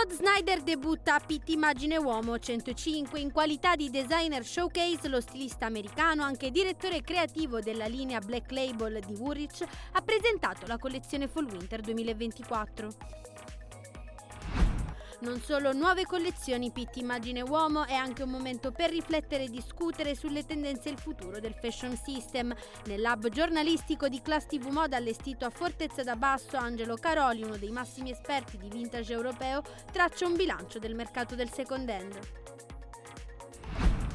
Todd Snyder debutta a Pitt Immagine Uomo 105 in qualità di designer showcase. Lo stilista americano, anche direttore creativo della linea Black Label di Woolrich, ha presentato la collezione Fall Winter 2024. Non solo nuove collezioni Pitt Immagine Uomo è anche un momento per riflettere e discutere sulle tendenze e il futuro del fashion system. Nel lab giornalistico di Class TV Moda allestito a Fortezza da Basso, Angelo Caroli, uno dei massimi esperti di vintage europeo, traccia un bilancio del mercato del second hand.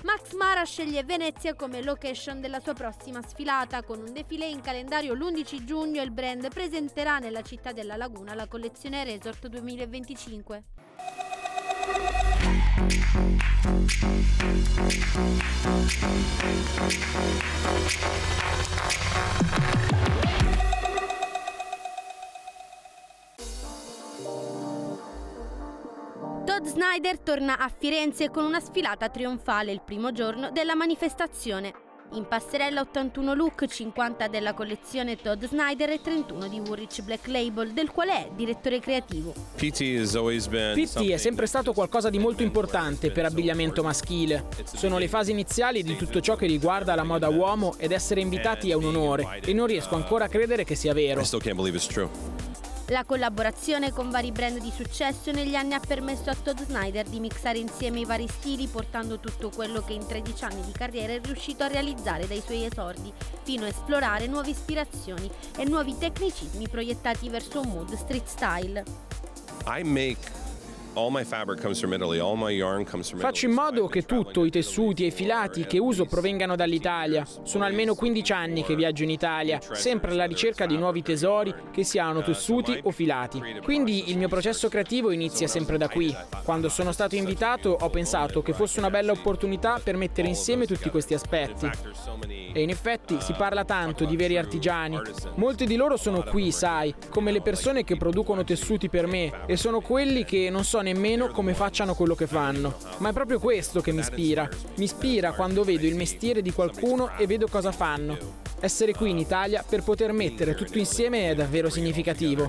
Max Mara sceglie Venezia come location della sua prossima sfilata. Con un defilé in calendario l'11 giugno il brand presenterà nella città della Laguna la collezione Resort 2025. Todd Snyder torna a Firenze con una sfilata trionfale il primo giorno della manifestazione. In passerella 81 look, 50 della collezione Todd Snyder e 31 di Woolrich Black Label, del quale è direttore creativo. PT è sempre stato qualcosa di molto importante per abbigliamento maschile. Sono le fasi iniziali di tutto ciò che riguarda la moda uomo ed essere invitati è un onore e non riesco ancora a credere che sia vero. La collaborazione con vari brand di successo negli anni ha permesso a Todd Snyder di mixare insieme i vari stili portando tutto quello che in 13 anni di carriera è riuscito a realizzare dai suoi esordi, fino a esplorare nuove ispirazioni e nuovi tecnicismi proiettati verso un mood street style. I make Faccio in modo che tutto, i tessuti e i filati che uso provengano dall'Italia. Sono almeno 15 anni che viaggio in Italia, sempre alla ricerca di nuovi tesori, che siano tessuti o filati. Quindi il mio processo creativo inizia sempre da qui. Quando sono stato invitato ho pensato che fosse una bella opportunità per mettere insieme tutti questi aspetti. E in effetti si parla tanto di veri artigiani. Molti di loro sono qui, sai, come le persone che producono tessuti per me e sono quelli che non so nemmeno come facciano quello che fanno. Ma è proprio questo che mi ispira. Mi ispira quando vedo il mestiere di qualcuno e vedo cosa fanno. Essere qui in Italia per poter mettere tutto insieme è davvero significativo.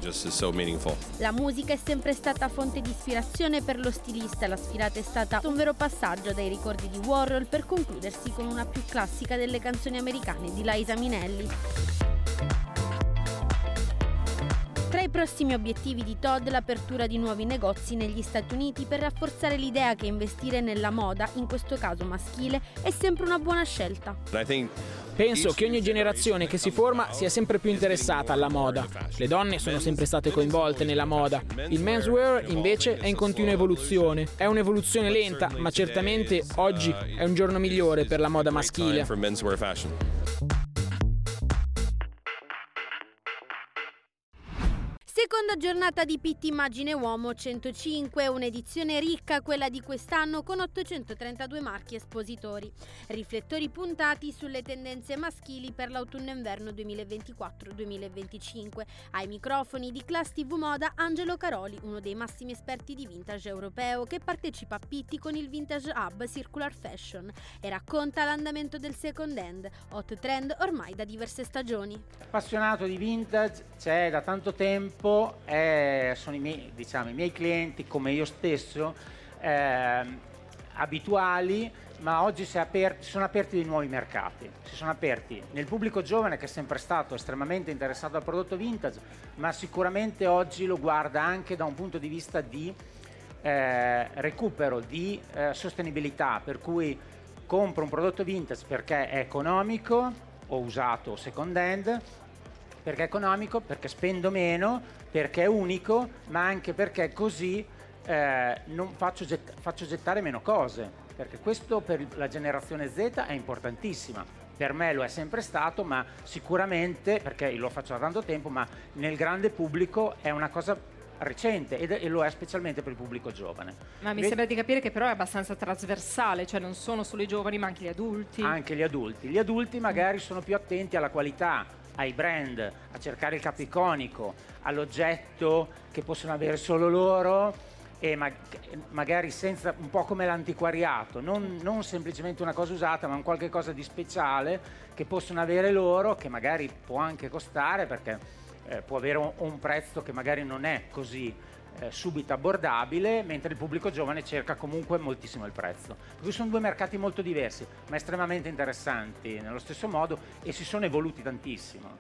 La musica è sempre stata fonte di ispirazione per lo stilista. La sfilata è stata un vero passaggio dai ricordi di Warhol per concludersi con una più classica delle canzoni americane di Liza Minelli. I prossimi obiettivi di Todd l'apertura di nuovi negozi negli Stati Uniti per rafforzare l'idea che investire nella moda, in questo caso maschile, è sempre una buona scelta. Penso che ogni generazione che si forma sia sempre più interessata alla moda. Le donne sono sempre state coinvolte nella moda. Il menswear invece è in continua evoluzione. È un'evoluzione lenta, ma certamente oggi è un giorno migliore per la moda maschile. Seconda giornata di Pitt Immagine Uomo 105, un'edizione ricca quella di quest'anno con 832 marchi espositori. Riflettori puntati sulle tendenze maschili per l'autunno-inverno 2024-2025. Ai microfoni di Class TV Moda Angelo Caroli, uno dei massimi esperti di vintage europeo che partecipa a Pitti con il Vintage Hub Circular Fashion e racconta l'andamento del second hand, hot trend ormai da diverse stagioni. Appassionato di vintage, c'è da tanto tempo è, sono i miei, diciamo, i miei, clienti, come io stesso, eh, abituali, ma oggi si, aperti, sono aperti dei nuovi mercati. Si sono aperti nel pubblico giovane che è sempre stato estremamente interessato al prodotto vintage, ma sicuramente oggi lo guarda anche da un punto di vista di eh, recupero, di eh, sostenibilità, per cui compro un prodotto vintage perché è economico o usato o second hand perché è economico, perché spendo meno, perché è unico, ma anche perché così eh, non faccio, gett- faccio gettare meno cose, perché questo per la generazione Z è importantissima. Per me lo è sempre stato, ma sicuramente, perché lo faccio da tanto tempo, ma nel grande pubblico è una cosa recente ed, e lo è specialmente per il pubblico giovane. Ma mi Ve- sembra di capire che però è abbastanza trasversale, cioè non sono solo i giovani ma anche gli adulti. Anche gli adulti. Gli adulti magari sono più attenti alla qualità ai brand a cercare il capo iconico, all'oggetto che possono avere solo loro e ma- magari senza, un po' come l'antiquariato, non, non, semplicemente una cosa usata, ma un qualche cosa di speciale che possono avere loro, che magari può anche costare perché eh, può avere un, un, prezzo che magari non è così eh, subito abbordabile, mentre il pubblico giovane cerca comunque moltissimo il prezzo. Per sono due mercati molto diversi, ma estremamente interessanti nello stesso modo e si sono evoluti tantissimo.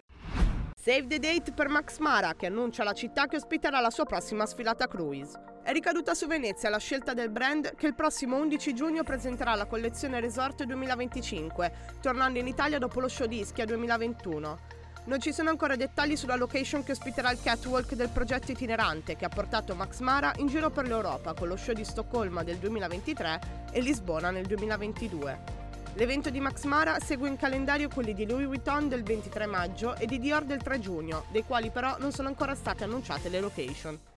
Save the date per Max Mara, che annuncia la città che ospiterà la sua prossima sfilata cruise. È ricaduta su Venezia la scelta del brand che il prossimo 11 giugno presenterà la collezione Resort 2025, tornando in Italia dopo lo show di Ischia 2021. Non ci sono ancora dettagli sulla location che ospiterà il catwalk del progetto itinerante che ha portato Max Mara in giro per l'Europa con lo show di Stoccolma del 2023 e Lisbona nel 2022. L'evento di Max Mara segue in calendario quelli di Louis Vuitton del 23 maggio e di Dior del 3 giugno, dei quali però non sono ancora state annunciate le location.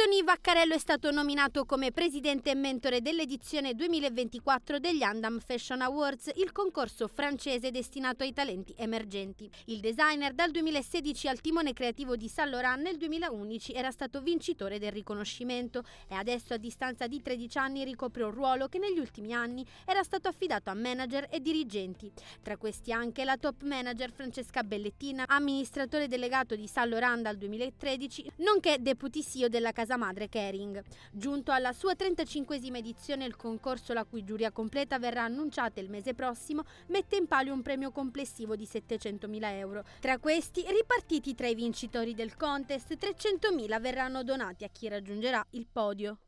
Anthony Vaccarello è stato nominato come presidente e mentore dell'edizione 2024 degli Andam Fashion Awards, il concorso francese destinato ai talenti emergenti. Il designer dal 2016 al timone creativo di Saint Laurent nel 2011 era stato vincitore del riconoscimento e adesso a distanza di 13 anni ricopre un ruolo che negli ultimi anni era stato affidato a manager e dirigenti. Tra questi anche la top manager Francesca Bellettina, amministratore delegato di Saint Laurent dal 2013, nonché deputy CEO della casa madre Kering. Giunto alla sua 35esima edizione, il concorso, la cui giuria completa verrà annunciata il mese prossimo, mette in palio un premio complessivo di 700.000 euro. Tra questi, ripartiti tra i vincitori del contest, 300.000 verranno donati a chi raggiungerà il podio.